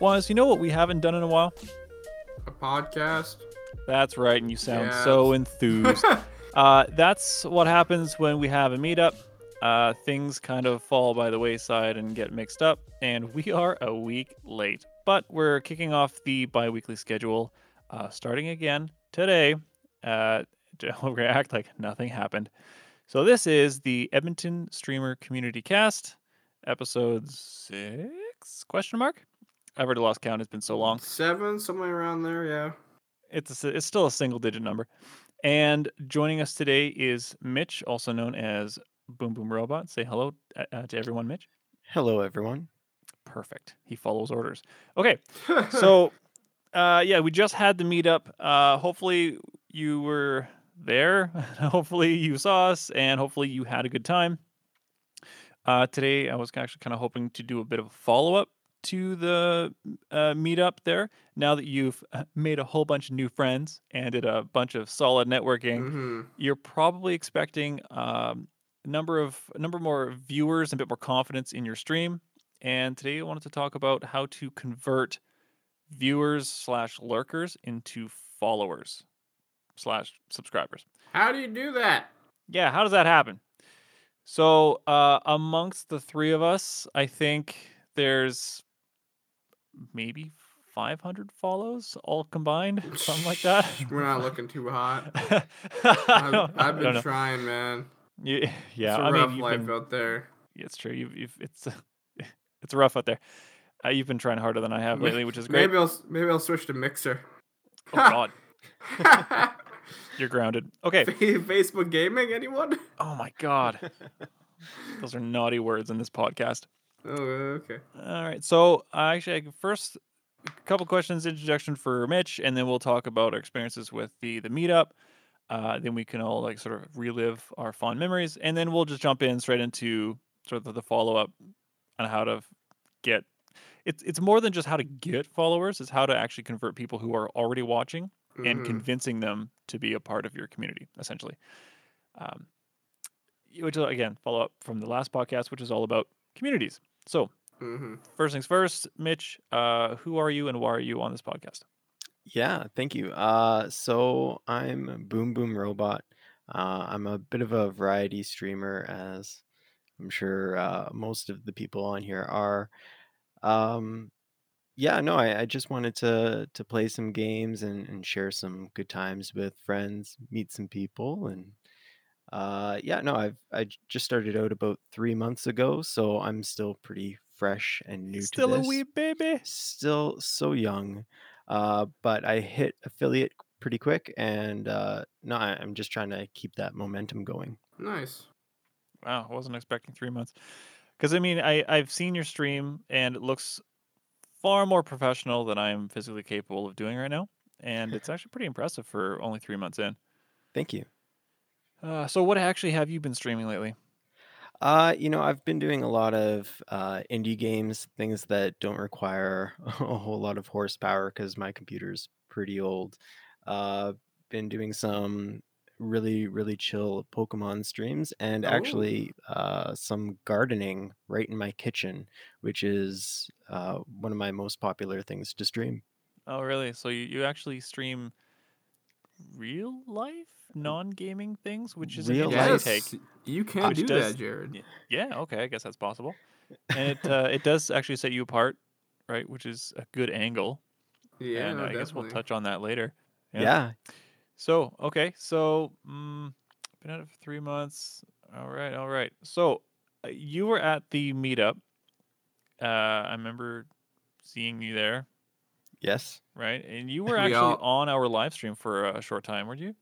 Was you know what we haven't done in a while? A podcast. That's right, and you sound Yeah. so enthused. uh, that's what happens when we have a meetup. Uh, things kind of fall by the wayside and get mixed up, and we are a week late. But we're kicking off the bi weekly schedule uh, starting again today. Uh, we're going to act like nothing happened. So, this is the Edmonton Streamer Community Cast, episode six? Question mark? I've already lost count. It's been so long Seven, somewhere around there. Yeah. it's a, it's still a single digit number. And joining us today is Mitch, also known as Boom Boom Robot. Say hello uh, uh, to everyone, Mitch. Hello, everyone. Perfect. He follows orders. Okay, so uh, yeah, we just had the meetup. Uh, hopefully you were there. hopefully you saw us, and hopefully you had a good time. Uh, today, I was actually kind of hoping to do a bit of a follow up to the uh, meetup there. Now that you've uh, made a whole bunch of new friends and did a bunch of solid networking, hmm you're probably expecting um, a number of a number more viewers and a bit more confidence in your stream. And today, I wanted to talk about how to convert viewers slash lurkers into followers slash subscribers. How do you do that? Yeah, how does that happen? So, uh, amongst the three of us, I think there's maybe 500 follows all combined, something like that. We're not looking too hot. I've, I've been trying, man. You- yeah, it's a I rough mean, life been, out there. yeah, it's true. You've, you've it's it's rough out there. Uh, you've been trying harder than I have lately, which is great. Maybe I'll maybe I'll switch to Mixer. Oh God, you're grounded. Okay. Facebook gaming, anyone? Oh my God, those are naughty words in this podcast. Oh, okay. All right. So uh, actually, I- first, a couple questions, introduction for Mitch, and then we'll talk about our experiences with the the meetup. Uh, then we can all like sort of relive our fond memories, and then we'll just jump in straight into sort of the follow up on how to get. It's it's more than just how to get followers; it's how to actually convert people who are already watching and Mhm. convincing them to be a part of your community, essentially. Um, which again follow up from the last podcast, which is all about communities. So Mhm. first things first, Mitch, uh, who are you and why are you on this podcast? Yeah, thank you. Uh, so I'm Boom Boom Robot. Uh, I'm a bit of a variety streamer, as I'm sure uh, most of the people on here are. Um, yeah, no, I, I just wanted to to play some games and, and share some good times with friends, meet some people, and uh, yeah, no, I've I j- just started out about three months ago, so I'm still pretty fresh and new to Still to a wee baby. still so young uh but i hit affiliate pretty quick and uh no I- i'm just trying to keep that momentum going Nice. Wow, I wasn't expecting three months. Because I mean, I I've seen your stream and it looks far more professional than I am physically capable of doing right now, and it's actually pretty impressive for only three months in. thank you Uh, so what actually have you been streaming lately? uh you know i've been doing a lot of uh indie games things that don't require a whole lot of horsepower because my computer's pretty old uh been doing some really really chill pokemon streams and Oh. actually uh some gardening right in my kitchen which is uh one of my most popular things to stream Oh, really? So you, you actually stream real life non gaming things, which is Real an life. take. you can Which do does- that, Jared. Yeah, okay, I guess that's possible. And it uh, it does actually set you apart, right? Which is a good angle. Yeah, and no, I guess we'll touch on that later. yeah So okay, so mm, been out it for three months. All right, all right. So uh, you were at the meetup. Uh, I remember seeing you there, yes right? And you were We actually all- on our live stream for a short time, weren't you?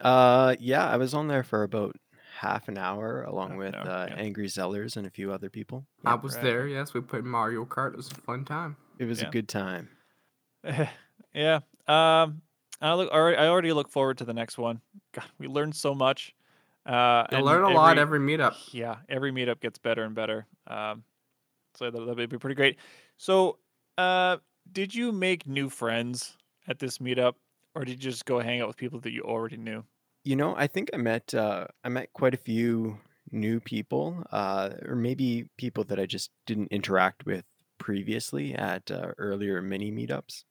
Uh, yeah, I was on there for about half an hour along Half with hour, uh, yeah. Angry Zellers and a few other people. I was right, there. Yes, we played Mario Kart. It was a fun time. it was Yeah. a good time. yeah. Um, I look. already- I already look forward to the next one. God, we learned so much. Uh, You learn a lot every meetup. Yeah, every meetup gets better and better. Um, so that, that'll be pretty great. So, uh, did you make new friends at this meetup, or did you just go hang out with people that you already knew? You know, I think I met uh, I met quite a few new people, uh, or maybe people that I just didn't interact with previously at uh, earlier mini meetups.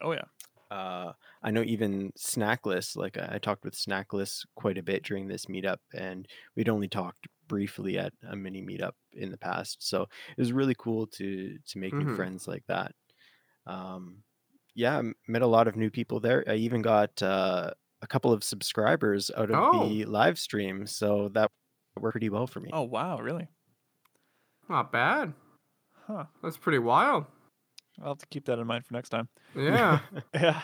Oh yeah. Uh, I know even Snackless, like I talked with Snackless quite a bit during this meetup, and we'd only talked briefly at a mini meetup in the past. So it was really cool to to make new Mhm. friends like that. Um, yeah, I m- met a lot of new people there. I even got uh, a couple of subscribers out of Oh. the live stream, so that worked pretty well for me. Oh wow, really? Not bad. Huh. That's pretty wild. I'll have to keep that in mind for next time. Yeah. Yeah.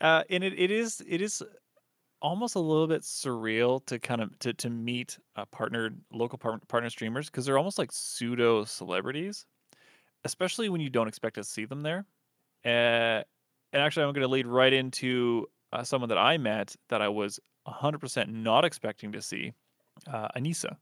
Uh, and it, it is it is almost a little bit surreal to kind of to, to meet uh, partnered local par- partner streamers because they're almost like pseudo celebrities, especially when you don't expect to see them there. Uh, and actually, I'm going to lead right into uh, someone that I met that I was 100% not expecting to see, uh, Anisa,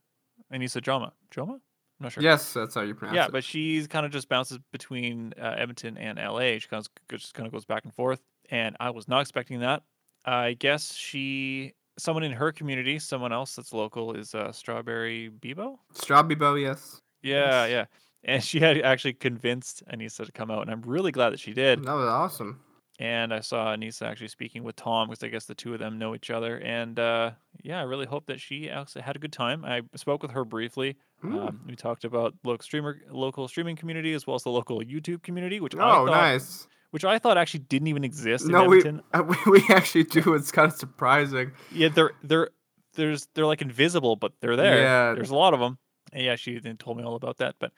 Anisa Jomha. Jomha? I'm not sure. yes, that's how you pronounce Yeah, it. Yeah, but she's kind of just bounces between uh, Edmonton and LA. She kind of just kind of goes back and forth, and I was not expecting that. I guess she, someone in her community, someone else that's local, is uh, Strawberry Bebo. Strawberry Bow, yes. Yeah, Yes. yeah, and she had actually convinced Anisa to come out, and I'm really glad that she did. That was awesome. And I saw Anisa actually speaking with Tom because I guess the two of them know each other. And uh, yeah, I really hope that she actually had a good time. I spoke with her briefly. Mm. Um, we talked about local streamer, local streaming community as well as the local YouTube community, which I Oh, thought, nice. which I thought actually didn't even exist in No, we, Edmonton. we we actually do. It's kind of surprising. Yeah, they're they're there's they're like invisible, but they're there. Yeah. There's a lot of them. And yeah, she then told me all about that. But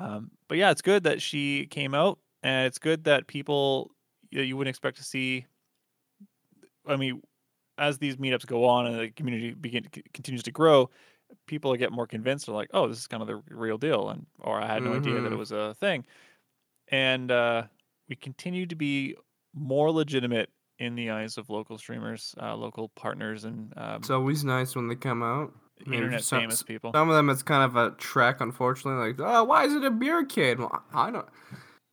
um, but yeah, it's good that she came out, and it's good that people you, you wouldn't expect to see. I mean, as these meetups go on and the community begin continues to grow, people get more convinced. They're like, oh, this is kind of the real deal, and or I had no idea that it Mhm. was a thing. And uh, we continue to be more legitimate in the eyes of local streamers, uh, local partners, and um, It's always nice when they come out. I mean, internet some- famous people. Some of them, it's kind of a trek, unfortunately. Like, oh, why is it a beer kid? Well, I I don't.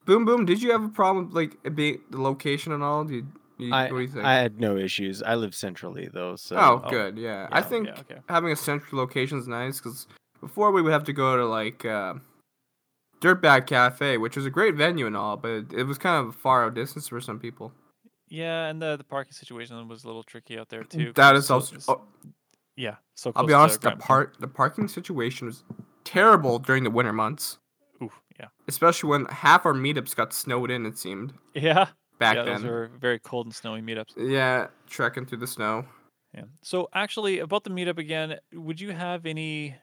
Boom, boom. Did you have a problem like being the location and all? Did you, I, what do you think? I had no issues. I live centrally though, so oh, Oh, good. Yeah, I think yeah, okay. having a central location is nice because before we would have to go to like uh, Dirtbag Cafe, which was a great venue and all, but it, it was kind of a far out distance for some people. Yeah, and the the parking situation was a little tricky out there too. That it's is so- also. oh, yeah. So I'll be to honest. The Brampton. part the parking situation was terrible during the winter months, Ooh, yeah, especially when half our meetups got snowed in. It seemed yeah. back yeah, then. those were very cold and snowy meetups. Yeah, trekking through the snow. Yeah. So actually, about the meetup again, would you have any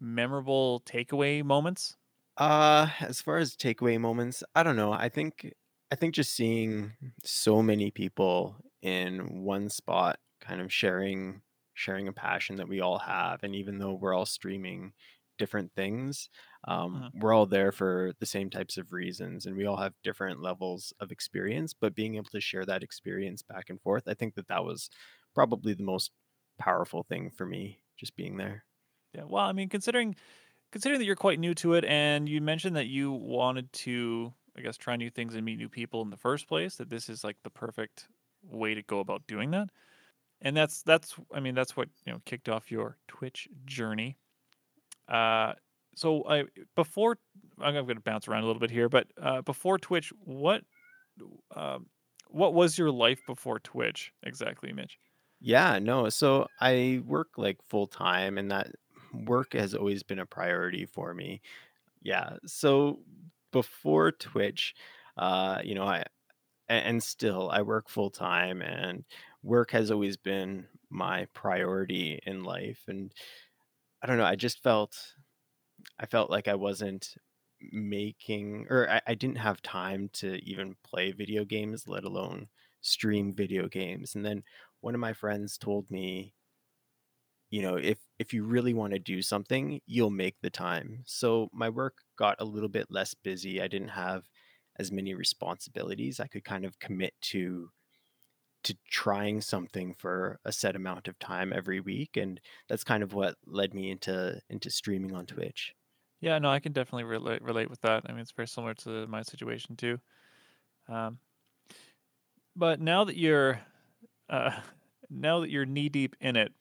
memorable takeaway moments? Uh, as far as takeaway moments, I don't know. I think I think just seeing so many people in one spot, kind of sharing sharing a passion that we all have, and even though we're all streaming different things, um, we're all there for the same types of reasons, and we all have different levels of experience. But being able to share that experience back and forth, I think that that was probably the most powerful thing for me, just being there. Yeah. Well, I mean, considering considering that you're quite new to it, and you mentioned that you wanted to, I guess, try new things and meet new people in the first place, that this is like the perfect way to go about doing that. And that's that's I mean that's what you know kicked off your Twitch journey. Uh, so I before I'm going to bounce around a little bit here, but uh, before Twitch, what um, what was your life before Twitch exactly, Mitch? Yeah, no. So I work like full time, and that work has always been a priority for me. Yeah. So before Twitch, uh, you know, I and still I work full time, and work has always been my priority in life. And I don't know, I just felt I felt like I wasn't making or I, I didn't have time to even play video games, let alone stream video games. And then one of my friends told me, you know, if if you really want to do something, you'll make the time. So my work got a little bit less busy. I didn't have as many responsibilities. I could kind of commit to to trying something for a set amount of time every week and that's kind of what led me into into streaming on Twitch. Yeah, no, I can definitely relate relate with that. I mean, it's very similar to my situation too. Um, but now that you're uh, now that you're knee deep in it,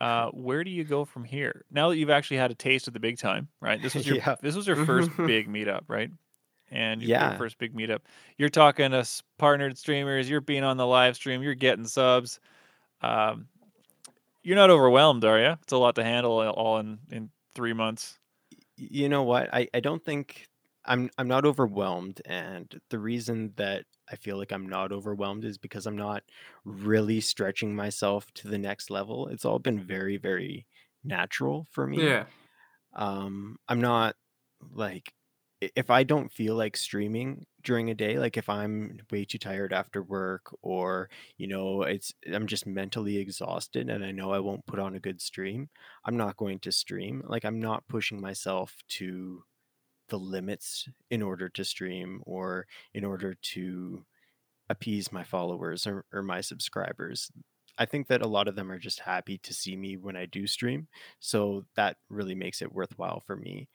uh, where do you go from here? Now that you've actually had a taste of the big time, right? This was your Yeah. this was your first big meetup, right? And your, your Yeah. first big meetup. You're talking to partnered streamers. You're being on the live stream. You're getting subs. Um, you're not overwhelmed, are you? It's a lot to handle all in in three months. You know what? I, I don't think I'm I'm not overwhelmed, and the reason that I feel like I'm not overwhelmed is because I'm not really stretching myself to the next level. It's all been very, very natural for me. Yeah. um i'm not like i- if i don't feel like streaming during a day like if i'm way too tired after work or you know it's i'm just mentally exhausted and i know i won't put on a good stream i'm not going to stream. Like i'm not pushing myself to the limits in order to stream or in order to appease my followers or, or my subscribers. I think that a lot of them are just happy to see me when i do stream so that really makes it worthwhile for me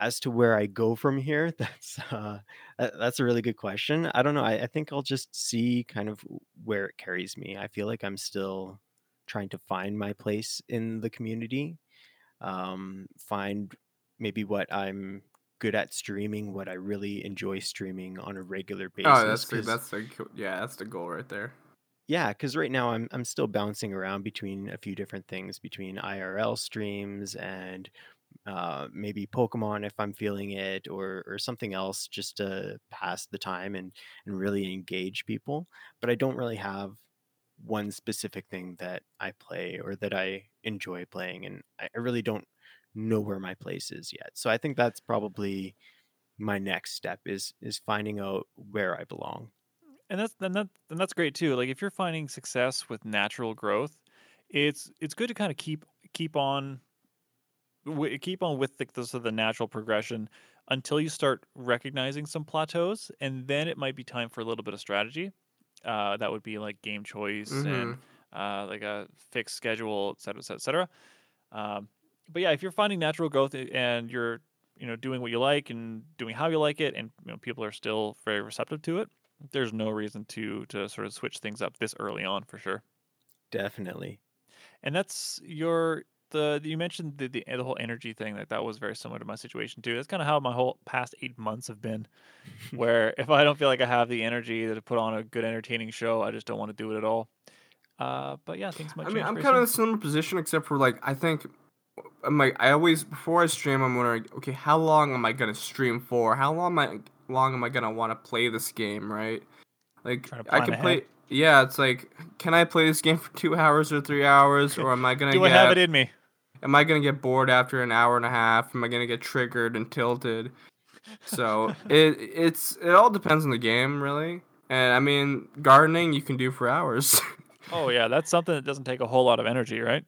as to where i go from here that's uh that's a really good question i don't know I, I think i'll just see kind of where it carries me i feel like i'm still trying to find my place in the community um find maybe what i'm good at streaming what i really enjoy streaming on a regular basis Oh, that's that's the yeah, that's the goal right there. yeah, because right now I'm I'm still bouncing around between a few different things, between IRL streams and uh, maybe Pokemon if I'm feeling it, or or something else just to pass the time and and really engage people. But I don't really have one specific thing that I play or that I enjoy playing, and I, I really don't know where my place is yet. So I think that's probably my next step is is finding out where I belong. and that's then that then that's great too. Like if you're finding success with natural growth, it's it's good to kind of keep keep on wi- keep on with the, the sort of the natural progression until you start recognizing some plateaus, and then it might be time for a little bit of strategy. Uh, that would be like game choice and uh, like a fixed schedule, et cetera, et cetera, et cetera. Um, but yeah, if you're finding natural growth and you're you know doing what you like and doing how you like it, and you know people are still very receptive to it, there's no reason to to sort of switch things up this early on for sure. Definitely. And that's your the you mentioned the the, the whole energy thing that that was very similar to my situation too. That's kind of how my whole past eight months have been. where if I don't feel like I have the energy to put on a good entertaining show, I just don't want to do it at all. Uh, but yeah, things might I mean, I'm kind of in a similar position, except for like I think I'm like I always before I stream, I'm wondering, okay, how long am I gonna stream for? How long am I long am I gonna want to play this game? Right? Like I can ahead. play. Yeah, it's like, can I play this game for two hours or three hours, or am I gonna Do get? I have it in me? Am I gonna get bored after an hour and a half? Am I gonna get triggered and tilted? So it it's it all depends on the game, really. And I mean, gardening you can do for hours. Oh yeah, that's something that doesn't take a whole lot of energy, right?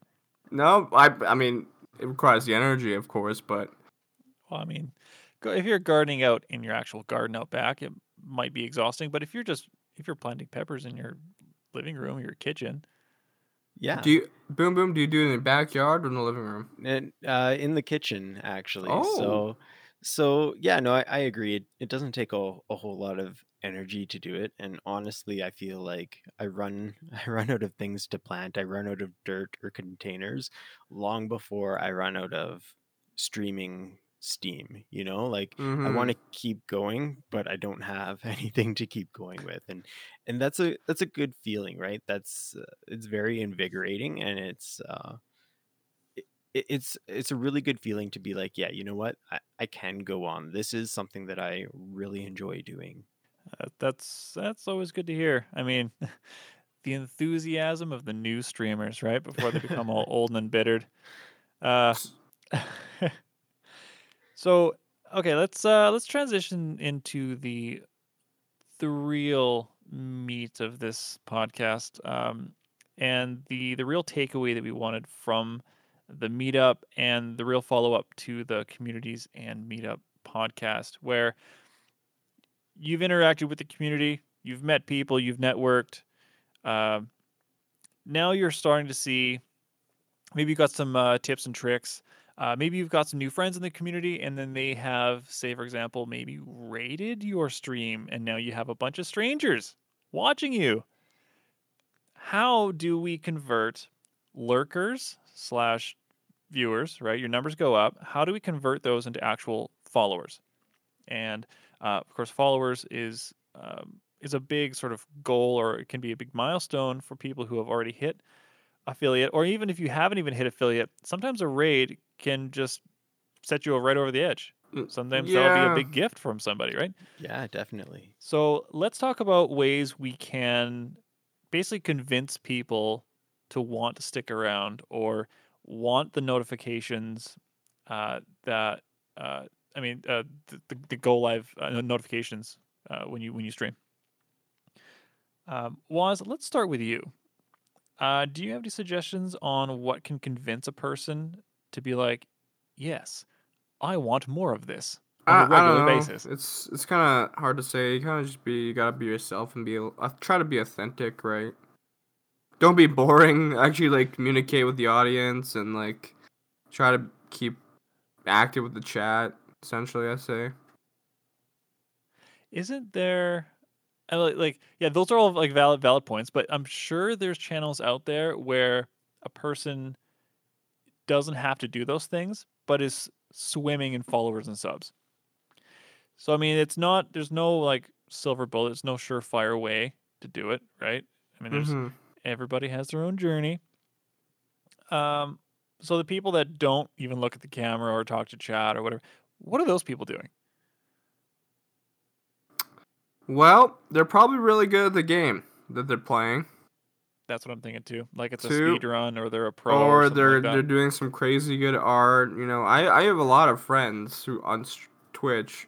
no, I I mean it requires the energy, of course, but Well, I mean, go- if you're gardening out in your actual garden out back, it might be exhausting. But if you're just if you're planting peppers in your living room, your kitchen, Yeah. do you boom boom? Do you do it in the backyard or in the living room? And uh, in the kitchen, actually. Oh. So, so yeah, no, I, I agree. It, it doesn't take a, a whole lot of energy to do it, and honestly, I feel like I run I run out of things to plant. I run out of dirt or containers long before I run out of streaming steam. You know, like I Mhm. want to keep going, but I don't have anything to keep going with, and and that's a that's a good feeling, right? That's uh, it's very invigorating, and it's uh, it- it's it's a really good feeling to be like, yeah, you know what, I, I can go on. This is something that I really enjoy doing. uh, that's that's always good to hear. I mean, the enthusiasm of the new streamers, right? Before they become all old and embittered. Uh, so okay, let's uh let's transition into the the real meat of this podcast, um, and the the real takeaway that we wanted from the meetup and the real follow up to the communities and meetup podcast, where you've interacted with the community, you've met people, you've networked. Um, now you're starting to see maybe you've got some uh, tips and tricks. Uh, maybe you've got some new friends in the community, and then they have, say, for example, maybe raided your stream, and now you have a bunch of strangers watching you. How do we convert lurkers, slash viewers, right? Your numbers go up. How do we convert those into actual followers? And uh, of course, followers is um, is a big sort of goal, or it can be a big milestone for people who have already hit affiliate, or even if you haven't even hit affiliate. Sometimes a raid can just set you right over the edge. Mm, Sometimes that'll be a big gift from somebody, right? Yeah, definitely. So let's talk about ways we can basically convince people to want to stick around or want the notifications uh, that uh, I mean uh, the, the, the go live uh, notifications uh, when you when you stream. Um, Waz, let's start with you. Uh, do you have any suggestions on what can convince a person to be like, yes, I want more of this on I, a regular basis? It's it's kind of hard to say. You kind of just be you gotta be yourself and be uh, try to be authentic, right? Don't be boring. Actually, like communicate with the audience and like try to keep active with the chat. Essentially, I say. isn't there like, like yeah those are all like valid valid points but i'm sure there's channels out there where a person doesn't have to do those things but is swimming in followers and subs. So i mean it's not there's no like silver bullet there's no surefire way to do it right? I mean there's Mhm. everybody has their own journey. Um so the people that don't even look at the camera or talk to chat or whatever what are those people doing? Well, they're probably really good at the game that they're playing, That's what I'm thinking too. Like it's a speed run or they're a pro or, or they're like they're doing some crazy good art. You know, I I have a lot of friends who on Twitch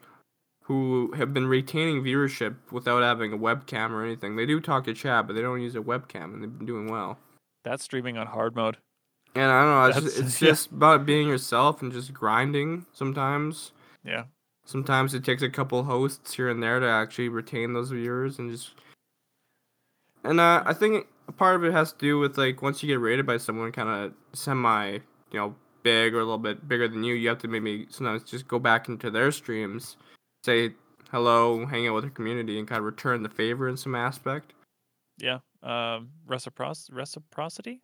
who have been retaining viewership without having a webcam or anything. They do talk to chat, but they don't use a webcam, and they've been doing well. That's streaming on hard mode. And I don't know, it's, just, it's yeah. just about being yourself and just grinding sometimes. Yeah. Sometimes it takes a couple hosts here and there to actually retain those viewers and just. And uh, I think a part of it has to do with like once you get raided by someone kind of semi, you know, big or a little bit bigger than you, you have to maybe sometimes just go back into their streams, say hello, hang out with their community, and kind of return the favor in some aspect. Yeah. Um reciproc- reciprocity?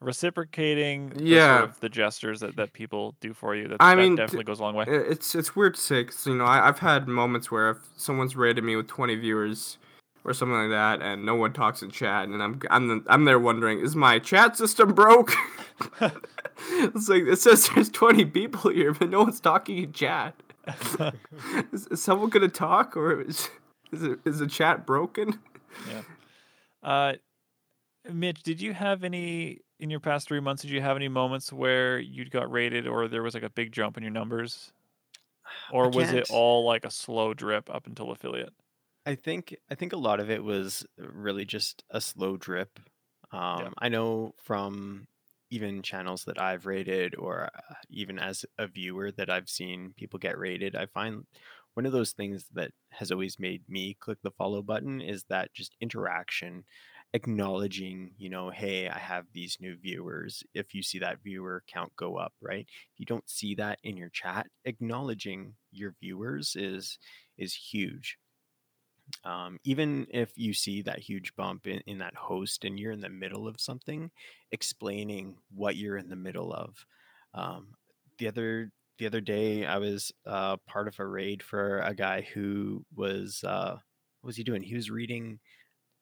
Reciprocating the, Yeah. sort of the gestures that, that people do for you. That, I that mean, definitely goes a long way. It's it's weird to say 'cause, you know I, I've had moments where if someone's raided me with 20 viewers or something like that and no one talks in chat and I'm I'm the- I'm there wondering is my chat system broke? it's like it says there's 20 people here but no one's talking in chat. is, is someone gonna talk or is is, it, is the chat broken? Yeah. uh Mitch, did you have any in your past three months, did you have any moments where you got raided or there was like a big jump in your numbers? Or was it all like a slow drip up until affiliate? I think I think a lot of it was really just a slow drip. Um, I know from even channels that I've raided, or uh, even as a viewer that I've seen people get raided. I find one of those things that has always made me click the follow button is that just interaction, acknowledging, you know, hey, I have these new viewers. If you see that viewer count go up, right? If you don't see that in your chat, acknowledging your viewers is is huge um, even if you see that huge bump in, in that host and you're in the middle of something explaining what you're in the middle of. Um, the other the other day i was uh, part of a raid for a guy who was uh, what was he doing? He was reading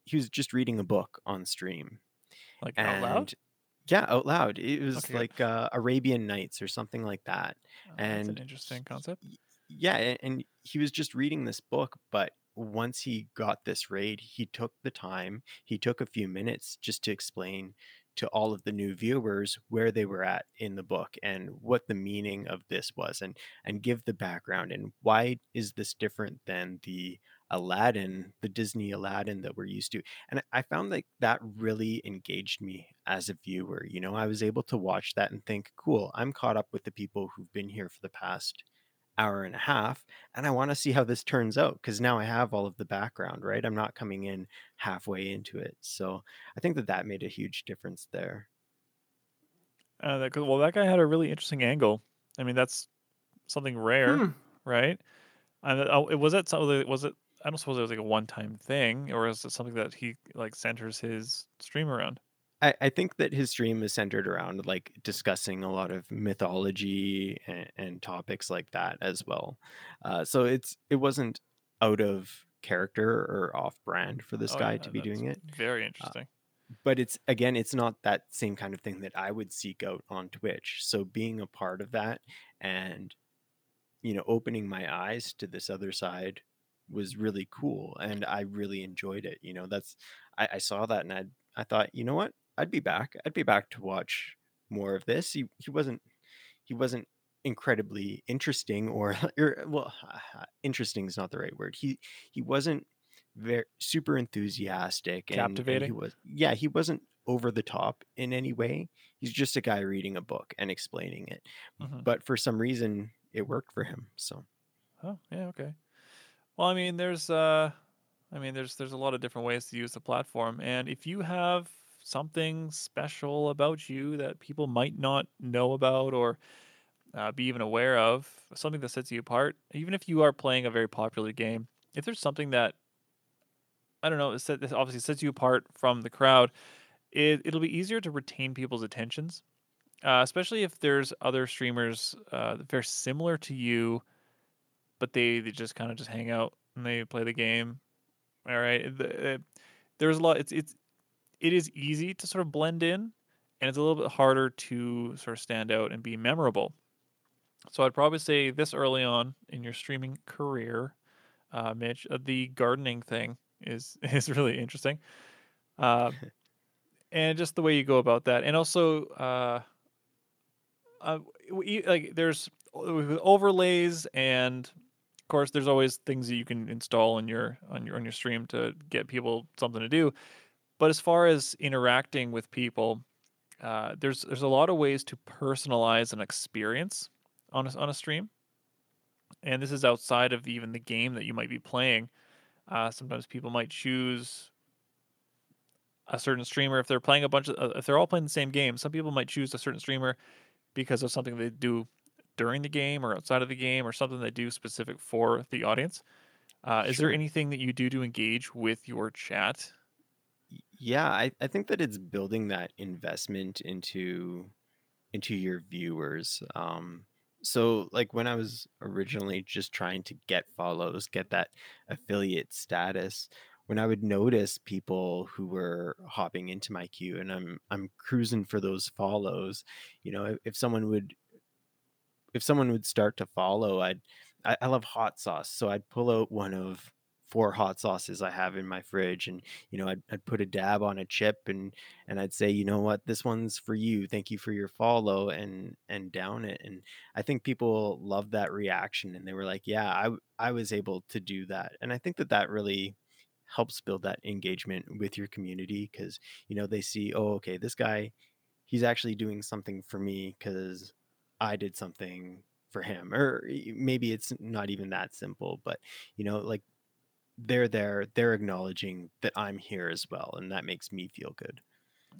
he was just reading a book on stream. Like and out loud? yeah out loud. It was Okay, like uh, arabian nights or something like that. Oh, that's an and interesting concept. yeah and he was just reading this book but once he got this raid he took the time he took a few minutes just to explain to all of the new viewers where they were at in the book and what the meaning of this was and and give the background and why is this different than the aladdin the disney aladdin that we're used to. And i found like that really engaged me as a viewer you know i was able to watch that and think cool i'm caught up with the people who've been here for the past hour and a half and i want to see how this turns out because now i have all of the background right i'm not coming in halfway into it so i think that that made a huge difference there Uh, that, well, that guy had a really interesting angle. I mean, that's something rare, Hmm. right? And uh, oh, it was that something? Was it? I don't suppose it was like a one-time thing, or is it something that he like centers his stream around? I, I think that his stream is centered around like discussing a lot of mythology and, and topics like that as well. Uh, so it's it wasn't out of character or off brand for this Oh guy yeah, to be doing it. very Uh, interesting. but it's again, it's not that same kind of thing that I would seek out on Twitch. So being a part of that and you know opening my eyes to this other side was really cool and I really enjoyed it. You know, that's I, I saw that and I I thought, you know what? I'd be back. I'd be back to watch more of this. He he wasn't he wasn't incredibly interesting or, or well interesting is not the right word. He he wasn't very super enthusiastic and, and he was yeah, he wasn't over the top in any way. He's just a guy reading a book and explaining it. Mhm. But for some reason it worked for him. So Oh, yeah, okay. Well, I mean, there's uh I mean, there's there's a lot of different ways to use the platform, and if you have something special about you that people might not know about or uh, be even aware of, something that sets you apart, even if you are playing a very popular game, if there's something that I don't know, this obviously sets you apart from the crowd, it it'll be easier to retain people's attentions, uh, especially if there's other streamers uh, that are very similar to you but they, they just kind of just hang out and they play the game. All right, the, uh, there's a lot. It's it's it is easy to sort of blend in, and it's a little bit harder to sort of stand out and be memorable. So I'd probably say this early on in your streaming career, uh, Mitch, uh, the gardening thing is is really interesting, uh, and just the way you go about that, and also uh, uh, we- like there's overlays and of course there's always things that you can install on your on your on your stream to get people something to do but as far as interacting with people uh, there's there's a lot of ways to personalize an experience on a, on a stream and this is outside of even the game that you might be playing uh, sometimes people might choose a certain streamer if they're playing a bunch of uh, if they're all playing the same game some people might choose a certain streamer because of something they do during the game or outside of the game or something they do specific for the audience. Uh, is there anything that you do to engage with your chat? Yeah I, I think that it's building that investment into into your viewers um so like when i was originally just trying to get follows get that affiliate status when i would notice people who were hopping into my queue and i'm i'm cruising for those follows you know if, if someone would if someone would start to follow i'd I, I love hot sauce so i'd pull out one of four hot sauces i have in my fridge and you know I'd, I'd put a dab on a chip and and i'd say you know what? This one's for you. Thank you for your follow and and down it and i think people love that reaction and they were like yeah I, I was able to do that and i think that that really helps build that engagement with your community because you know they see oh okay this guy he's actually doing something for me because i did something for him or maybe it's not even that simple but you know like they're there they're acknowledging that i'm here as well and that makes me feel good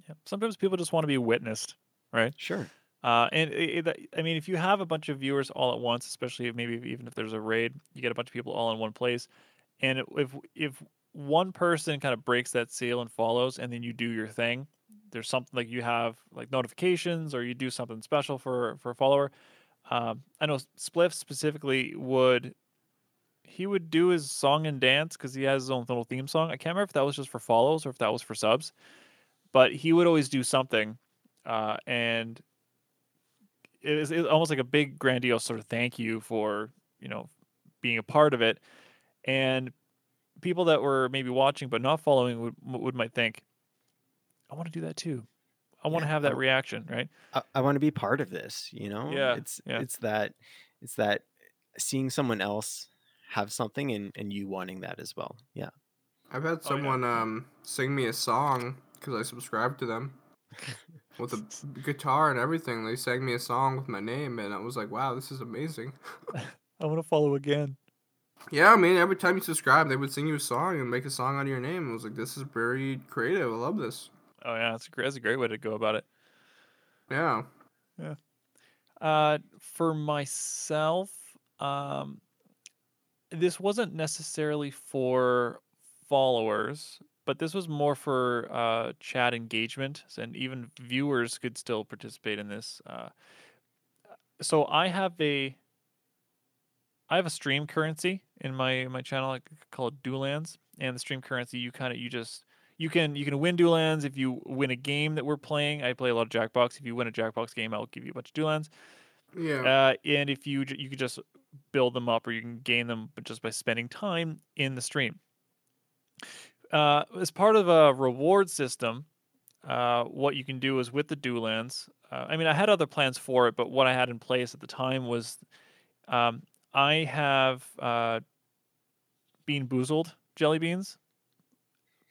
Yeah. Sometimes people just want to be witnessed, right? sure Uh, and it, it, I mean, if you have a bunch of viewers all at once, especially if maybe even if there's a raid, you get a bunch of people all in one place, and if if one person kind of breaks that seal and follows, and then you do your thing, there's something like you have like notifications or you do something special for for a follower. Um, I know Spliff specifically would he would do his song and dance because he has his own little theme song. I can't remember if that was just for follows or if that was for subs, but he would always do something, uh, and it was almost like a big grandiose sort of thank you for you know being a part of it and people that were maybe watching but not following would, would might think i want to do that too i want to Yeah, have that w- reaction right i, I want to be part of this you know Yeah, it's yeah. it's that it's that seeing someone else have something and and you wanting that as well yeah I've had Oh, yeah. someone um sing me a song because I subscribed to them with a guitar and everything. They sang me a song with my name, and I was like, "Wow, this is amazing." i want to follow again Yeah, I mean, every time you subscribe, they would sing you a song and make a song out of your name. I was like, "This is very creative. I love this." oh yeah that's a, gr- that's a great way to go about it Yeah. Yeah. Uh, for myself, um, this wasn't necessarily for followers, but this was more for uh, chat engagement, and even viewers could still participate in this. Uh, so I have a I have a stream currency in my my channel called call Duelands, and the stream currency you kind of you just you can you can win Duelands if you win a game that we're playing. I play a lot of Jackbox. If you win a Jackbox game, I'll give you a bunch of Duelands. Yeah. Uh, and if you you could just build them up or you can gain them just by spending time in the stream. Uh, as part of a reward system, uh, what you can do is with the Duelands. Uh, I mean, I had other plans for it, but what I had in place at the time was um, I have uh, BeanBoozled jelly beans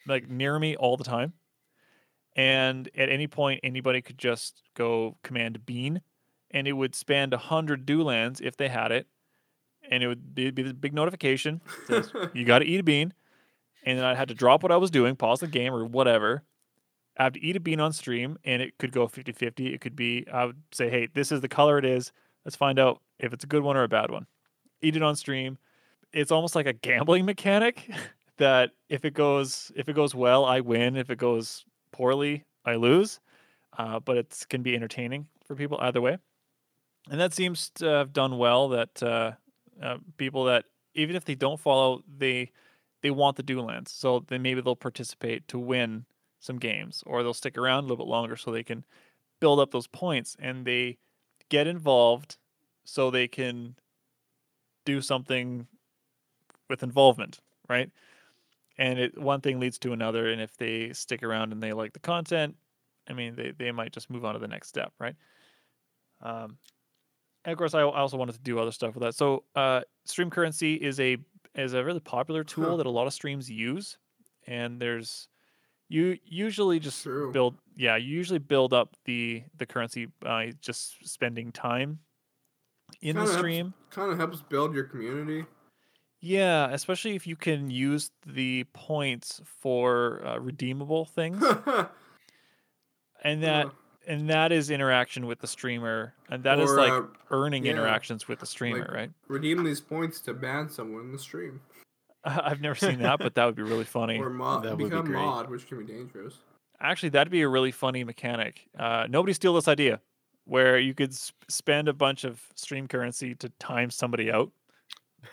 like near me all the time. And at any point, anybody could just go command bean, and it would spend a hundred Duelands if they had it, and it would be, the big notification says you got to eat a bean, and then I had to drop what I was doing, pause the game or whatever. I have to eat a bean on stream, and it could go 50-50. It could be I would say, hey, this is the color it is. Let's find out if it's a good one or a bad one. Eat it on stream. It's almost like a gambling mechanic that if it goes if it goes well, I win. If it goes poorly, I lose. Uh, but it can be entertaining for people either way, and that seems to have done well. That uh, uh, people that even if they don't follow, they they want the Duelands, so then maybe they'll participate to win some games, or they'll stick around a little bit longer so they can build up those points, and they get involved so they can do something with involvement, right? and it one thing leads to another and if they stick around and they like the content i mean they, they might just move on to the next step right um, of course I also wanted to do other stuff with that so uh, stream currency is a is a really popular tool Huh. that a lot of streams use and there's you usually just True. build yeah you usually build up the the currency by just spending time in Kinda the stream kind of helps build your community. yeah, especially if you can use the points for uh, redeemable things, and that and that is interaction with the streamer, and that is or, like uh, earning yeah, interactions with the streamer, like- right? redeem these points to ban someone in the stream, I've never seen that, but that would be really funny. or mod That would be become mod, which can be dangerous. Actually, that'd be a really funny mechanic. Uh, nobody steal this idea, where you could sp- spend a bunch of stream currency to time somebody out.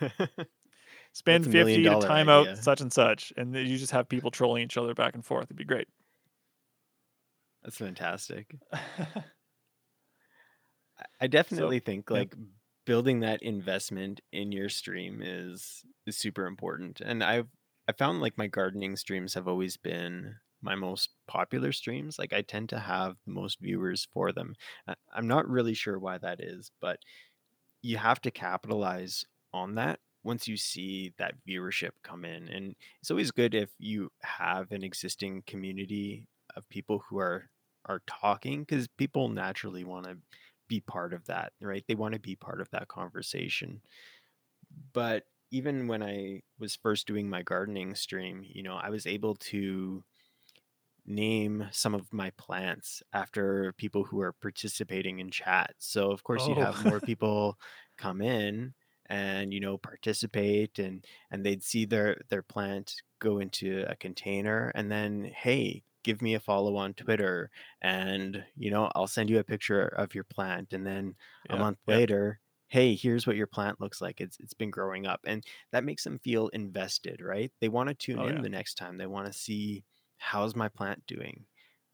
Spend That's a million fifty to dollar time out such and such, and then you just have people trolling each other back and forth. It'd be great. That's fantastic. I- definitely think yeah. like building that investment in your stream is is super important. And I've I found like my gardening streams have always been my most popular streams. Like I tend to have the most viewers for them. I'm not really sure why that is, but you have to capitalize on that once you see that viewership come in. And it's always good if you have an existing community of people who are are talking because people naturally want to be part of that, right? They want to be part of that conversation. But even when I was first doing my gardening stream, you know, I was able to name some of my plants after people who are participating in chat. So of course you'd Oh. have more people come in and you know participate and and they'd see their their plant go into a container and then hey give me a follow on twitter and you know i'll send you a picture of your plant and then a month yeah. later hey here's what your plant looks like. It's it's been growing up. And that makes them feel invested right? They want to tune Oh, in yeah. the next time. They want to see how's my plant doing?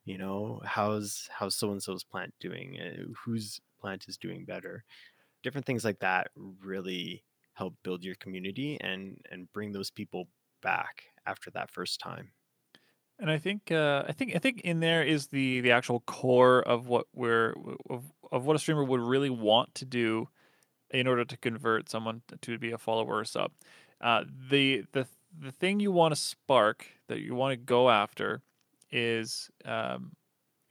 You know how's how's so and so's plant doing? Uh, whose plant is doing better? Different things like that really help build your community and and bring those people back after that first time And I think uh, I think I think in there is the the actual core of what we're of, of what a streamer would really want to do in order to convert someone to be a follower or sub. Uh, the the the thing you want to spark that you want to go after is um,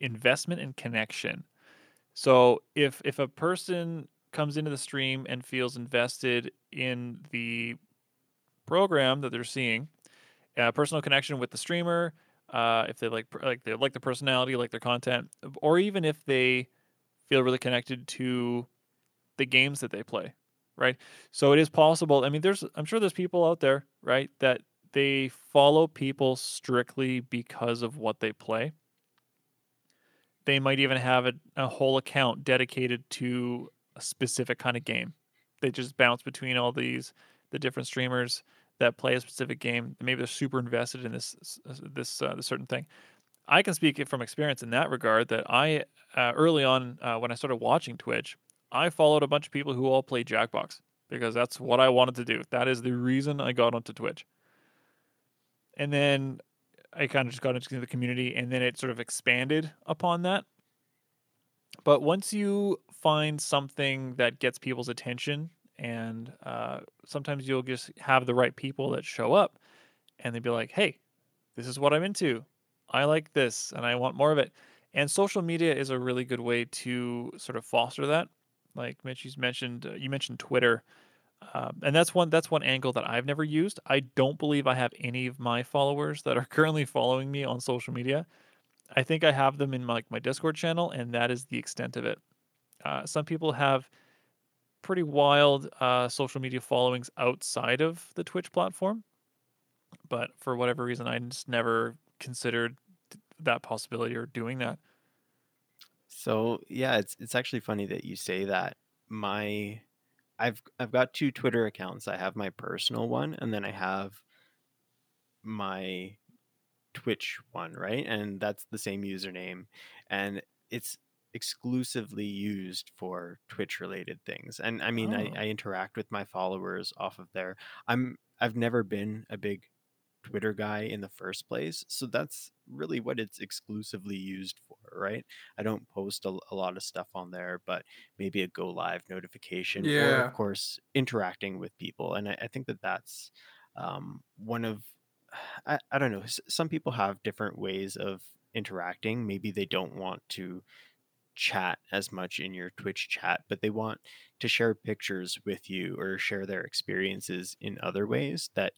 investment and connection. So if if a person comes into the stream and feels invested in the program that they're seeing, uh, personal connection with the streamer, uh, if they like like they like the personality, like their content, or even if they feel really connected to the games that they play, right? So it is possible. I mean, there's I'm sure there's people out there, right, that they follow people strictly because of what they play. They might even have a, a whole account dedicated to a specific kind of game. They just bounce between all these the different streamers that play a specific game. Maybe they're super invested in this this uh, this certain thing. I can speak from experience in that regard. That I uh, early on uh, when I started watching Twitch, I followed a bunch of people who all played Jackbox because that's what I wanted to do. That is the reason I got onto Twitch. And then I kind of just got into the community, and then it sort of expanded upon that. But once you find something that gets people's attention, and uh, sometimes you'll just have the right people that show up, and they'd be like, "Hey, this is what I'm into. I like this, and I want more of it." And social media is a really good way to sort of foster that. Like Mitch, you mentioned, uh, you mentioned Twitter. Um, and that's one that's one angle that I've never used. I don't believe I have any of my followers that are currently following me on social media. I think I have them in my, like my Discord channel, and that is the extent of it. Uh, some people have pretty wild uh, social media followings outside of the Twitch platform, but for whatever reason, I just never considered that possibility or doing that. So yeah, it's it's actually funny that you say that. My I've I've got two Twitter accounts. I have my personal one and then I have my Twitch one, right? And that's the same username and it's exclusively used for Twitch related things. And I mean I, Oh, I interact with my followers off of there. I'm I've never been a big Twitter guy in the first place. So that's really what it's exclusively used for, right? I don't post a, a lot of stuff on there, but maybe a go live notification, or of course, interacting with people. And I, I think that that's um, one of, I, I don't know. Some people have different ways of interacting. Maybe they don't want to chat as much in your Twitch chat, but they want to share pictures with you or share their experiences in other ways that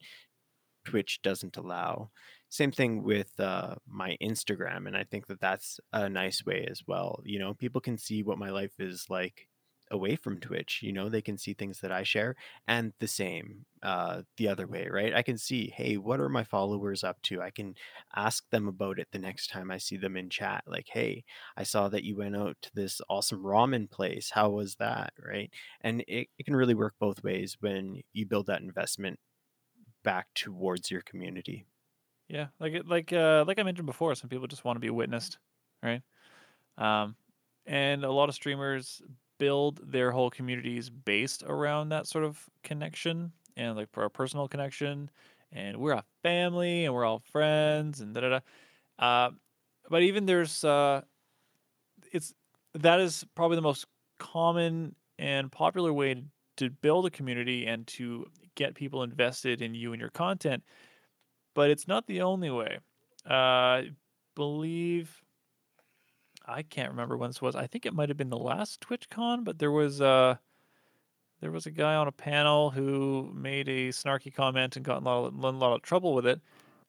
Twitch doesn't allow. Same thing with uh, my Instagram, and I think that that's a nice way as well. You know, people can see what my life is like away from Twitch. You know, they can see things that I share, and the same uh, the other way, right? I can see, hey, what are my followers up to? I can ask them about it the next time I see them in chat. Like, hey, I saw that you went out to this awesome ramen place. How was that, right? And it, it can really work both ways when you build that investment back towards your community. yeah, like like uh, like I mentioned before, some people just want to be witnessed, right? Um, and a lot of streamers build their whole communities based around that sort of connection and like for a personal connection, and we're a family and we're all friends and da da da. Uh, but even there's uh, it's that is probably the most common and popular way to, to build a community and to get people invested in you and your content but it's not the only way uh, believe i can't remember when this was i think it might have been the last twitchcon but there was uh there was a guy on a panel who made a snarky comment and got in a lot of, a lot of trouble with it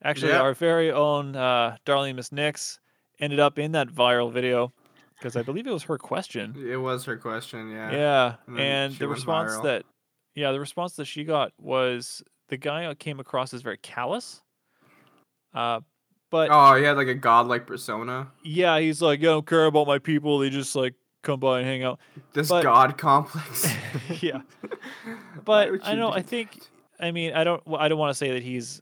actually Yeah. our very own uh, darling miss nix ended up in that viral video because i believe it was her question It was her question, yeah. yeah, And and the response viral. that, yeah, the response that she got was the guy came across as very callous. Uh, but Oh, he had like a godlike persona. yeah, he's like, I don't care about my people. They just like come by and hang out. This But- god complex. Yeah. But I know, I think? I mean, I don't, I don't want to say that he's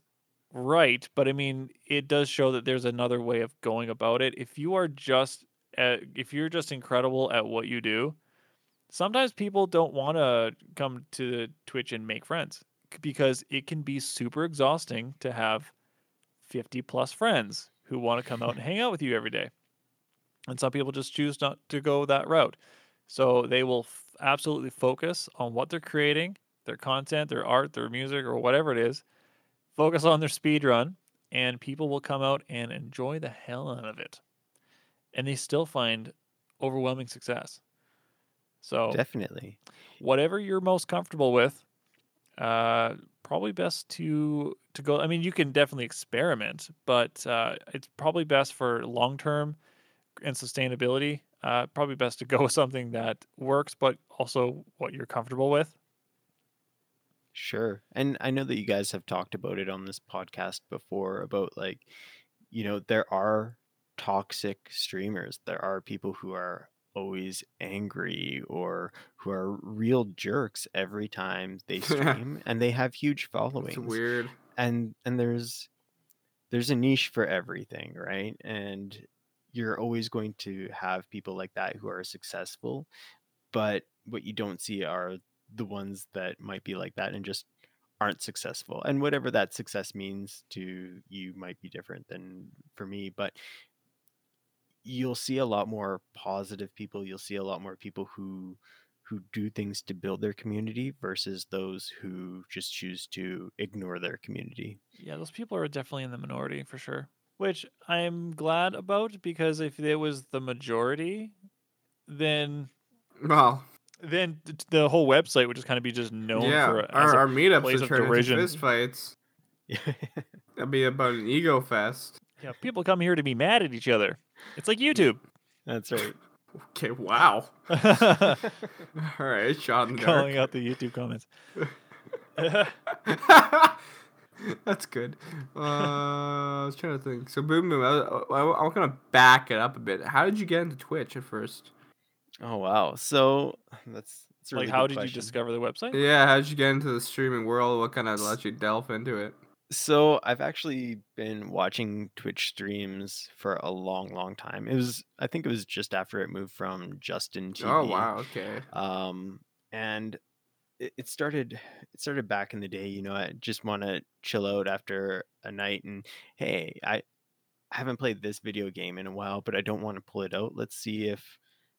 right, but I mean, it does show that there's another way of going about it. If you are just, uh, if you're just incredible at what you do, sometimes people don't want to come to Twitch and make friends because it can be super exhausting to have 50 plus friends who want to come out and hang out with you every day. And some people just choose not to go that route. So they will f- absolutely focus on what they're creating, their content, their art, their music, or whatever it is. Focus on their speed run, and people will come out and enjoy the hell out of it. And they still find overwhelming success. So Definitely. whatever you're most comfortable with, uh, probably best to to go. I mean, you can definitely experiment, but uh, it's probably best for long term and sustainability. Uh, probably best to go with something that works, but also what you're comfortable with. Sure. And I know that you guys have talked about it on this podcast before about like, you know, there are toxic streamers. There are people who are always angry or who are real jerks every time they stream and they have huge it's followings. weird. And and there's there's a niche for everything, right? And you're always going to have people like that who are successful, but what you don't see are the ones that might be like that and just aren't successful. And whatever that success means to you might be different than for me, but you'll see a lot more positive people. You'll see a lot more people who who do things to build their community versus those who just choose to ignore their community. Yeah, those people are definitely in the minority for sure. Which I'm glad about because if it was the majority, then Well, then t- t- the whole website would just kind of be just known yeah, for as our, a our meetups place would of derision. fist fights. That'd be about an ego fest. Yeah, people come here to be mad at each other. It's like YouTube. That's right. Okay, wow. All right, shot in the dark. Calling out the YouTube comments. That's good. Uh, I was trying to think. So, Boom Boom, I, I, I'm gonna back it up a bit. How did you get into Twitch at first? Oh wow. So that's, that's a like, how good did you discover the website? Yeah, how did you get into the streaming world? What kind of let you delve into it? So I've actually been watching Twitch streams for a long, long time. It was I think it was just after it moved from Justin TV. Oh wow, okay. Um, and it, it started it started back in the day. You know, I just want to chill out after a night, and hey, I, I haven't played this video game in a while, but I don't want to pull it out. Let's see if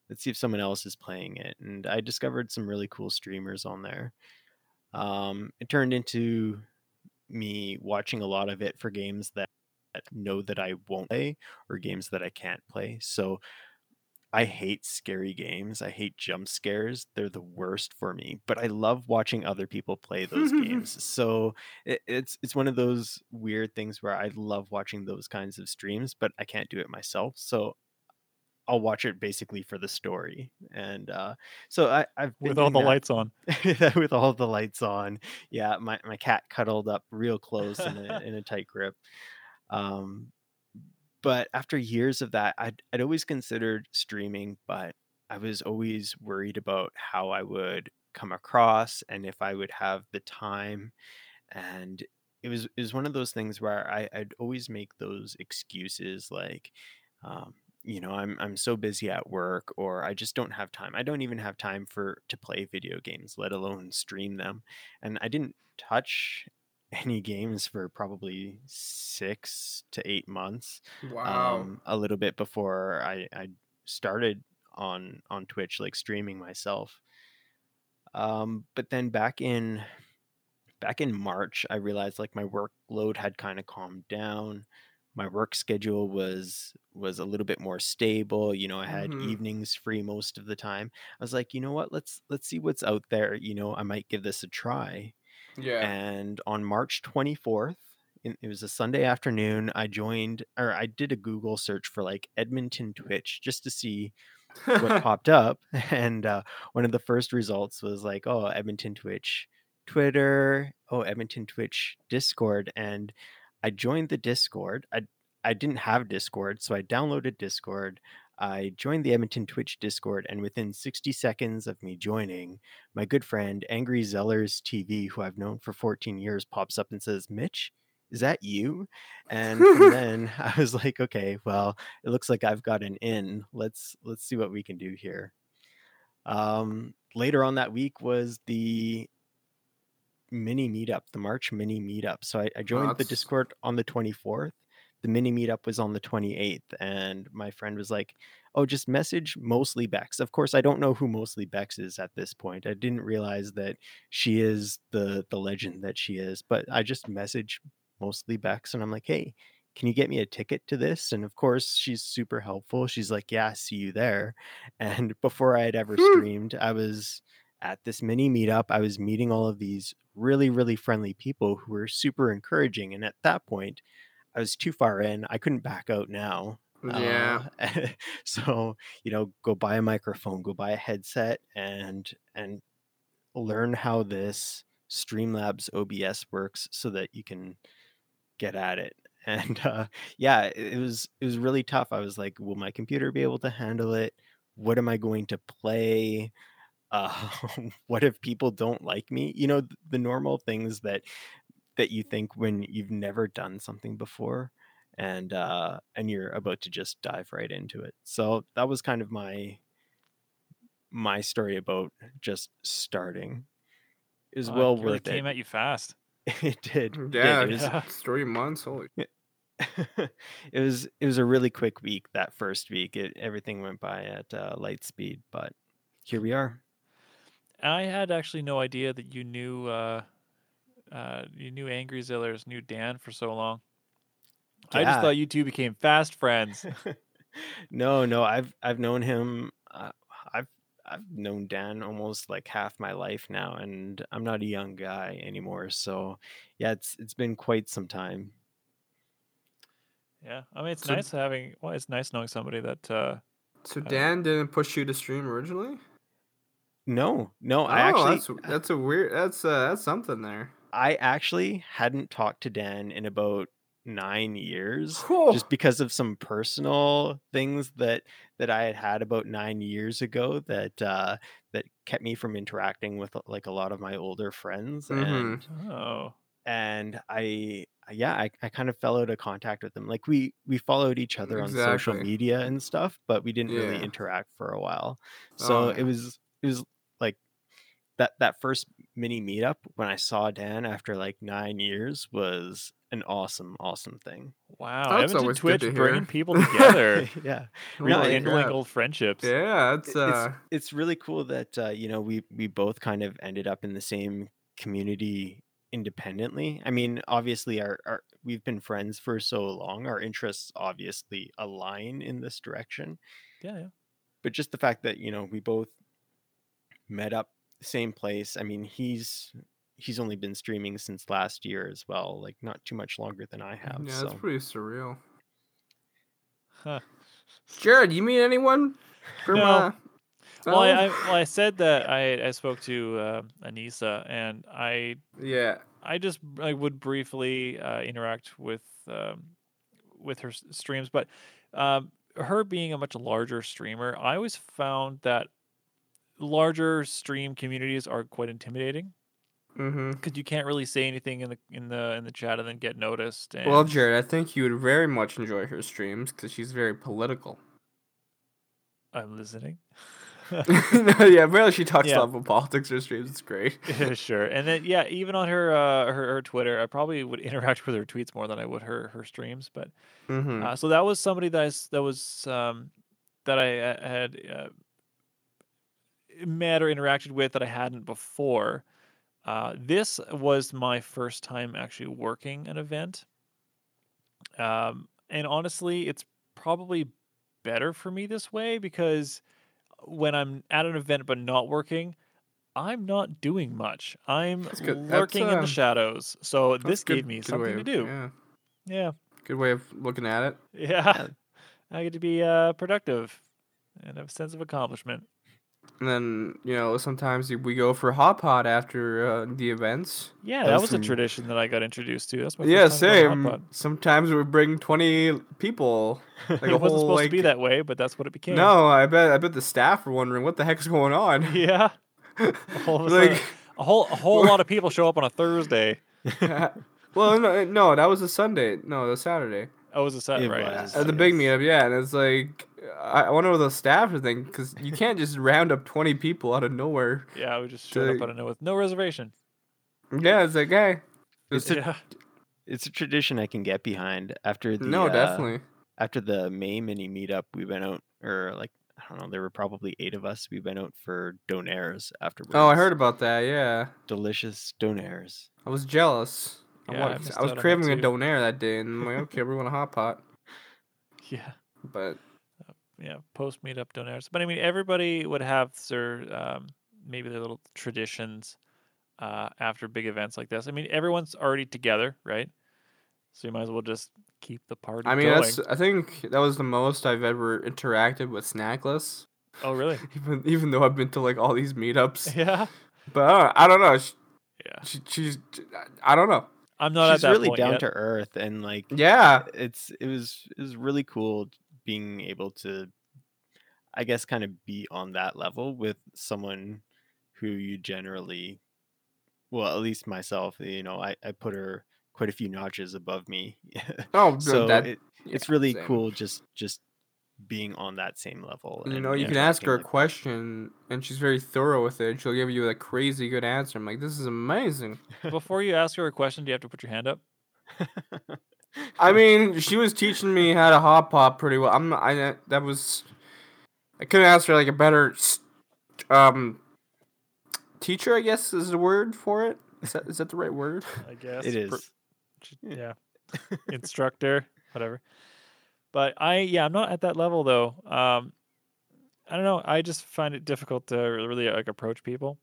let's see if someone else is playing it. And I discovered some really cool streamers on there. Um, it turned into me watching a lot of it for games that know that I won't play or games that I can't play. So I hate scary games. I hate jump scares. They're the worst for me. But I love watching other people play those games. So it, it's it's one of those weird things where I love watching those kinds of streams, but I can't do it myself. So I'll watch it basically for the story. And uh, so I, I've been With all the that lights on. with all the lights on. Yeah, my, my cat cuddled up real close in a, in a tight grip. Um, but after years of that, I'd, I'd always considered streaming, but I was always worried about how I would come across and if I would have the time. And it was it was one of those things where I, I'd always make those excuses like, um, you know, I'm I'm so busy at work or I just don't have time. I don't even have time for to play video games, let alone stream them. And I didn't touch any games for probably six to eight months Wow. um, a little bit before I, I started on on Twitch, like streaming myself. Um, but then back in back in March, I realized like my workload had kind of calmed down. My work schedule was was a little bit more stable. You know, I had Mhm. evenings free most of the time. I was like, you know what? Let's let's see what's out there. You know, I might give this a try. yeah. And on March 24th, it it was a Sunday afternoon, I joined or I did a Google search for like Edmonton Twitch just to see what popped up. And uh, one of the first results was like, oh, Edmonton Twitch Twitter, oh, Edmonton Twitch Discord. And I joined the Discord. I, I didn't have Discord, so I downloaded Discord. I joined the Edmonton Twitch Discord, and within 60 seconds of me joining, my good friend Angry Zellers TV, who I've known for 14 years, pops up and says, Mitch, is that you? And then I was like, okay, well, it looks like I've got an in. Let's let's see what we can do here. Um, later on that week was the mini meetup, the March mini meetup. So I, I joined the Discord on the 24th. The mini meetup was on the 28th, and my friend was like, "Oh, just message Mostly Bex." Of course, I don't know who Mostly Bex is at this point. I didn't realize that she is the the legend that she is, but I just message Mostly Bex, and I'm like, "Hey, can you get me a ticket to this?" And of course, she's super helpful. She's like, "Yeah, see you there." And before I had ever streamed, I was at this mini meetup. I was meeting all of these really, really friendly people who were super encouraging. And at that point, I was too far in. I couldn't back out now. yeah. Uh, so, you know, go buy a microphone, go buy a headset and and learn how this Streamlabs OBS works so that you can get at it. And uh, yeah, it, it was it was really tough. I was like, will my computer be able to handle it? What am I going to play? Uh, what if people don't like me? You know, the normal things that that you think when you've never done something before and uh and you're about to just dive right into it. So that was kind of my my story about just starting. It was Oh, well worth it really worth came at you fast. It did. it did. Yeah, It was Yeah. it's three months. Holy. it was it was a really quick week that first week. It everything went by at uh, light speed, but here we are. I had actually no idea that you knew uh, uh, you knew Angry Zillers, knew Dan for so long. I just thought you two became fast friends. no, no, I've I've known him. Uh, I've I've known Dan almost like half my life now, and I'm not a young guy anymore. So yeah, it's it's been quite some time. yeah, I mean it's So- nice having. Well, it's nice knowing somebody that. Uh, So Uh, Dan didn't push you to stream originally. No, no, Oh, I actually that's that's a weird. That's uh, that's something there. I actually hadn't talked to Dan in about nine years. Whoa. just because of some personal things that that I had had about nine years ago that uh, that kept me from interacting with like a lot of my older friends and oh, and I yeah I, I kind of fell out of contact with them like we we followed each other on social media and stuff but we didn't really interact for a while so Oh, it was it was like that that first mini meetup when I saw Dan after like nine years was an awesome awesome thing wow! That's Edmonton always good Twitch to bringing hear. people together, yeah really No, it- rekindling old friendships. Yeah, it's it's uh, it's really cool that uh, you know we we both kind of ended up in the same community independently. I mean, obviously our, our we've been friends for so long, our interests obviously align in this direction. Yeah, yeah. But just the fact that, you know, we both met up same place. I mean, he's he's only been streaming since last year as well, like not too much longer than I have. yeah, so it's pretty surreal. Huh. Jared, you meet anyone from? No. Uh, Well, I, I well I said that I I spoke to uh, Anisa and I yeah. I just I would briefly uh, interact with um, with her streams, but um, her being a much larger streamer, I always found that larger stream communities are quite intimidating Mm-hmm. because you can't really say anything in the in the in the chat and then get noticed. And Well, Jared, I think you would very much enjoy her streams because she's very political. I'm listening. no, yeah, apparently she talks Yeah. a lot about politics her streams. It's great. Sure. And then yeah, even on her uh her, her Twitter, I probably would interact with her tweets more than I would her her streams. But Mm-hmm. uh, so that was somebody that I, that was um that I uh, had uh, met or interacted with that I hadn't before. Uh, this was my first time actually working an event. Um, and honestly, it's probably better for me this way because when I'm at an event but not working, I'm not doing much. I'm That's good. That's, lurking in uh, the shadows. So this good- gave me something to do. Yeah, Yeah. good way of looking at it. Yeah. I get to be uh, productive and have a sense of accomplishment. And then you know sometimes we go for hot pot after uh, the events. Yeah, That that was was a tradition that I got introduced to. That's my yeah, first time going to Hot same. Pot. Sometimes we bring twenty people. Like it a wasn't whole supposed like to be that way, but that's what it became. No, I bet I bet the staff were wondering what the heck's going on. Yeah. All of a like, a whole a whole lot of people show up on a Thursday. well, no, no, that was a Sunday. No, the Saturday. Oh, it was a set, It right? was. At the big meetup, yeah, and it's like I, I wonder what the staff thing because you can't just round up twenty people out of nowhere. Yeah, we just showed up out of nowhere with no reservation. Yeah, it's like, hey, It's a, yeah. it's a tradition I can get behind. After the no, uh, definitely. after the May mini meetup, we went out, or like I don't know, there were probably eight of us. We went out for donaires afterwards. Oh, I heard about that. Yeah, delicious donaires. I was jealous. I, Yeah, I wanted- missed I was out on that craving a donair that day, and I'm like, okay, we want a hot pot, Yeah. but yeah, post meetup donaires. But I mean, everybody would have their um, maybe their little traditions uh, after big events like this. I mean, everyone's already together, right? So you might as well just keep the party I mean, going. that's I think that was the most I've ever interacted with Snackless, Oh, really? even even though I've been to like all these meetups. yeah. But I don't, I don't know. sh- Yeah. she, she's I don't know. I'm not She's at that really point down yet. to earth and like Yeah, it's it was it was really cool being able to I guess kind of be on that level with someone who you generally well at least myself you know I, I put her quite a few notches above me oh, so that it, it's really same. cool just just being on that same level You and know, you can ask her a with question, and she's very thorough with it. She'll give you a crazy good answer. I'm like, this is amazing. Before you ask her a question, do you have to put your hand up? I mean, she was teaching me how to hot pot pretty well. I'm I that was I couldn't ask for like a better um teacher. I guess is the word for it. Is that is that the right word? I guess it is. Pr- is yeah instructor whatever but i yeah i'm not at that level though um i don't know i just find it difficult to really like approach people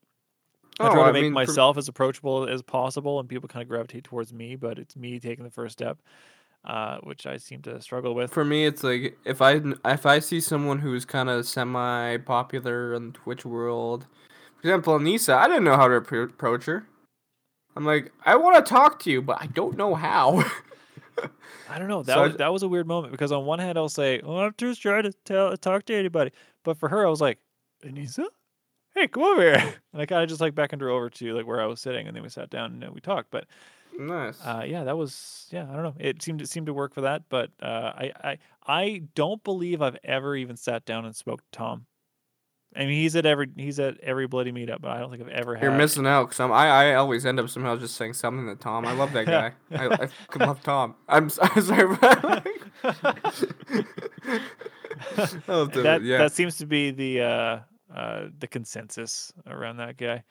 i try Oh, to I make mean, for- myself as approachable as possible and people kind of gravitate towards me but it's me taking the first step uh which i seem to struggle with For me, it's like if I if I see someone who's kind of semi popular in the Twitch world, for example, Anisa, I didn't know how to approach her. I'm like, I want to talk to you, but I don't know how. I don't know. That So was d- that was a weird moment because on one hand I'll say, "Oh, I'm too shy to tell talk to anybody," but for her I was like, "Anisa, hey, come over here," and I kind of just like beckoned her over to like where I was sitting, and then we sat down and uh, we talked. But nice. uh, yeah, that was yeah. I don't know. It seemed it seemed to work for that, but uh, I I I don't believe I've ever even sat down and spoke to Tom. I mean, he's at every he's at every bloody meetup, but I don't think I've ever had You're had. missing out because I I always end up somehow just saying something to Tom. I love that guy. I, I fucking love Tom. I'm, I'm sorry. I love the- that yeah. that seems to be the uh, uh, the consensus around that guy.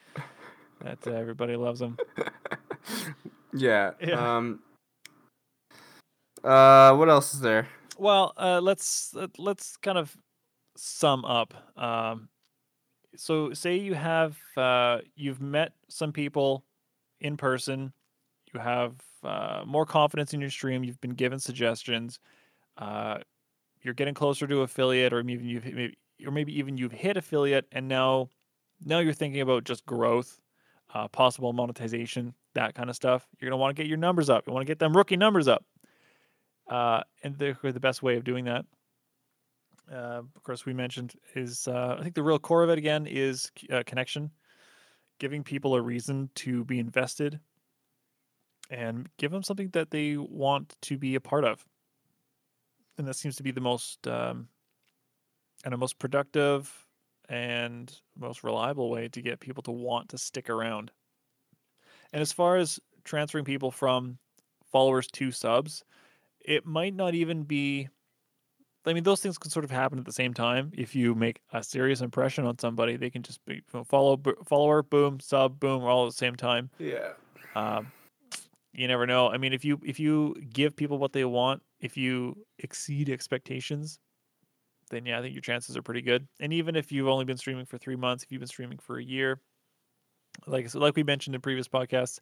That uh, everybody loves him. yeah. Yeah. Um. Uh, what else is there? Well, uh, let's let- let's kind of sum up. Um, so, say you have uh, you've met some people in person, you have uh, more confidence in your stream. You've been given suggestions. Uh, you're getting closer to affiliate, or maybe you've maybe, or maybe even you've hit affiliate, and now now you're thinking about just growth, uh, possible monetization, that kind of stuff. You're gonna want to get your numbers up. You want to get them rookie numbers up. Uh, and the, the best way of doing that, uh, of course, we mentioned is uh, I think the real core of it again is uh, connection, giving people a reason to be invested, and give them something that they want to be a part of. And that seems to be the most um, and a most productive and most reliable way to get people to want to stick around. And as far as transferring people from followers to subs, it might not even be I mean, those things can sort of happen at the same time. If you make a serious impression on somebody, they can just be follow, follower, boom, sub, boom, all at the same time. Yeah. Um, you never know. I mean, if you if you give people what they want, if you exceed expectations, then yeah, I think your chances are pretty good. And even if you've only been streaming for three months, if you've been streaming for a year, like so like we mentioned in previous podcasts,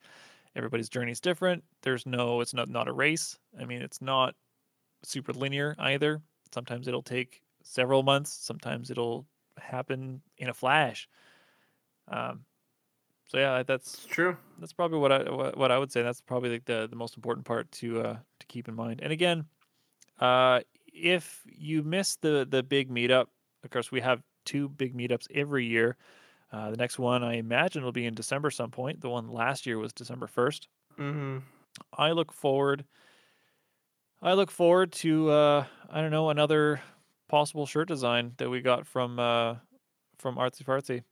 everybody's journey is different. There's no, it's not not a race. I mean, it's not super linear either. Sometimes it'll take several months. Sometimes it'll happen in a flash. Um, so yeah, that's It's true. that's probably what I what, what I would say. That's probably like the the most important part to uh to keep in mind. And again, uh, if you miss the the big meetup, of course we have two big meetups every year. Uh, the next one I imagine will be in December some point. The one last year was December first. Mm-hmm. I look forward. I look forward to uh, I don't know another possible shirt design that we got from uh, from Artsy Fartsy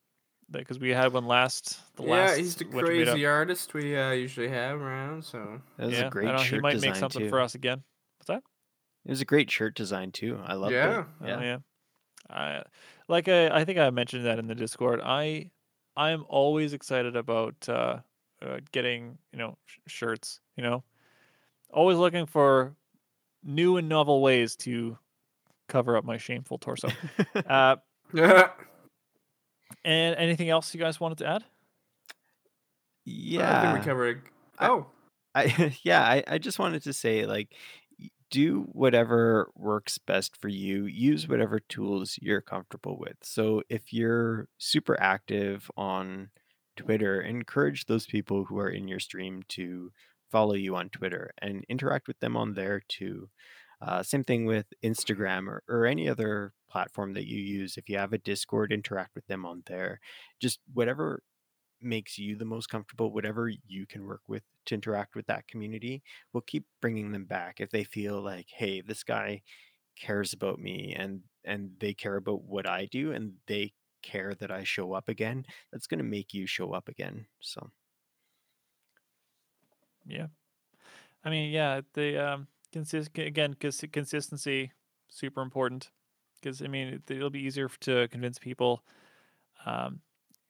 because we had one last. The Yeah, last he's the crazy artist we uh, usually have around. So That was yeah, a great I don't know, shirt he might design make something too. for us again. What's that? It was a great shirt design too. I loved Yeah. it. Oh, Yeah. yeah. I like I, I think I mentioned that in the Discord. I I am always excited about uh, uh getting, you know, sh- shirts, you know. Always looking for new and novel ways to cover up my shameful torso. uh yeah, and anything else you guys wanted to add? yeah. I think we covered. Oh, I yeah, I, I just wanted to say like y- do whatever works best for you. Use whatever tools you're comfortable with. So if you're super active on Twitter, encourage those people who are in your stream to follow you on Twitter and interact with them on there too. Uh, same thing with Instagram or, or any other platform that you use. If you have a Discord, interact with them on there. Just whatever makes you the most comfortable, whatever you can work with to interact with that community, we'll keep bringing them back if they feel like, hey, this guy cares about me and and they care about what I do and they care that I show up again. That's going to make you show up again. So Yeah. I mean, yeah, the um consist again cons- consistency super important because I mean it, it'll be easier to convince people um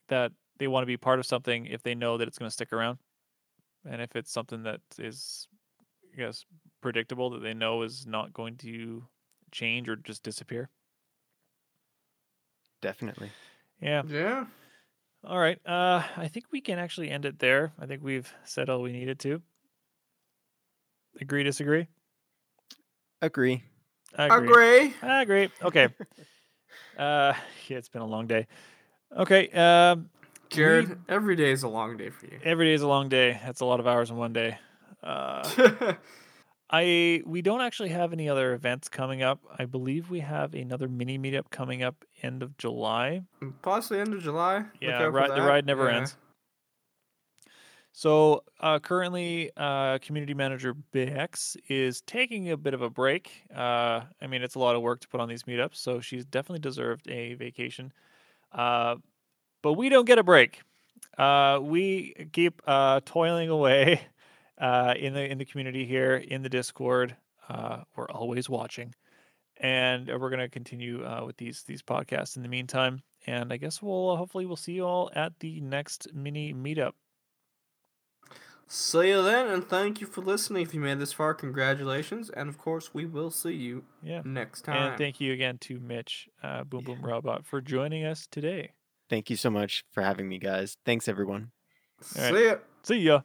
that they want to be part of something if they know that it's going to stick around, and if it's something that is, I guess, predictable that they know is not going to change or just disappear. definitely. Yeah. Yeah. All right. Uh, I think we can actually end it there. I think we've said all we needed to. Agree, disagree? Agree. Agree. I agree. Okay. uh, yeah, it's been a long day. Okay. Um, Jared, We- every day is a long day for you. every day is a long day. That's a lot of hours in one day. Uh, I we don't actually have any other events coming up. I believe we have another mini meetup coming up end of July. Possibly end of July. Yeah, ride, the ride never Yeah. ends. So uh, currently, uh, community manager Bex is taking a bit of a break. Uh, I mean, it's a lot of work to put on these meetups, so she's definitely deserved a vacation. But we don't get a break. Uh, we keep uh, toiling away uh, in the in the community here in the Discord. Uh, we're always watching, and uh, we're gonna continue uh, with these these podcasts in the meantime. And I guess we'll uh, hopefully we'll see you all at the next mini meetup. See you then, and thank you for listening. If you made this far, congratulations. And of course, we will see you Yeah. next time. And thank you again to Mitch, uh, Boom Boom Robot, for joining us today. Thank you so much for having me, guys. Thanks, everyone. All right. See ya. See ya.